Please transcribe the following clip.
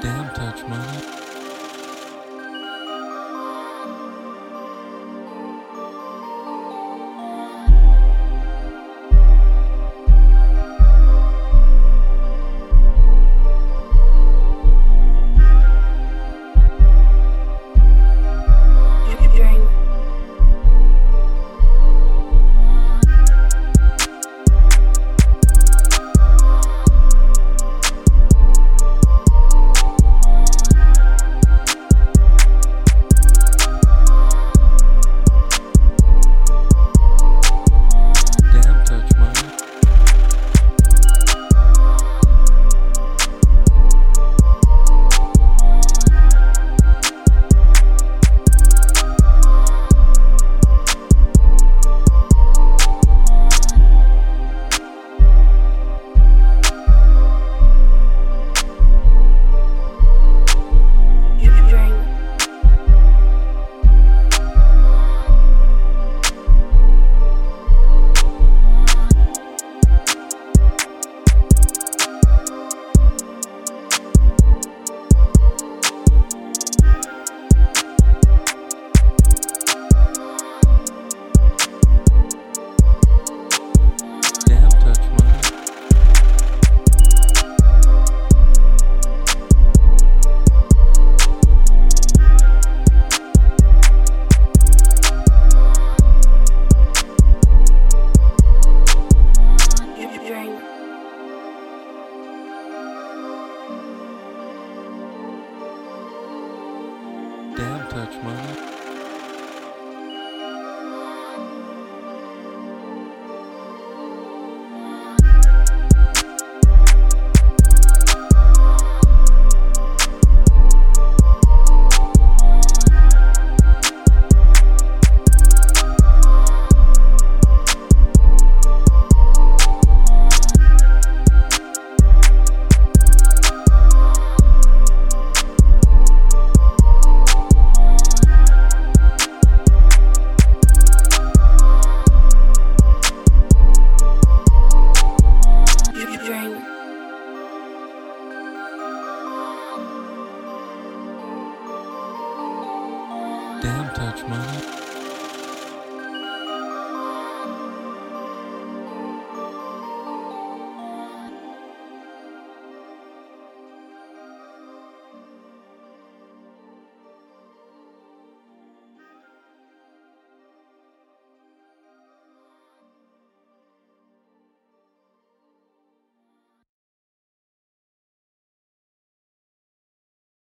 Damn touch money. 什么 Damn touch money.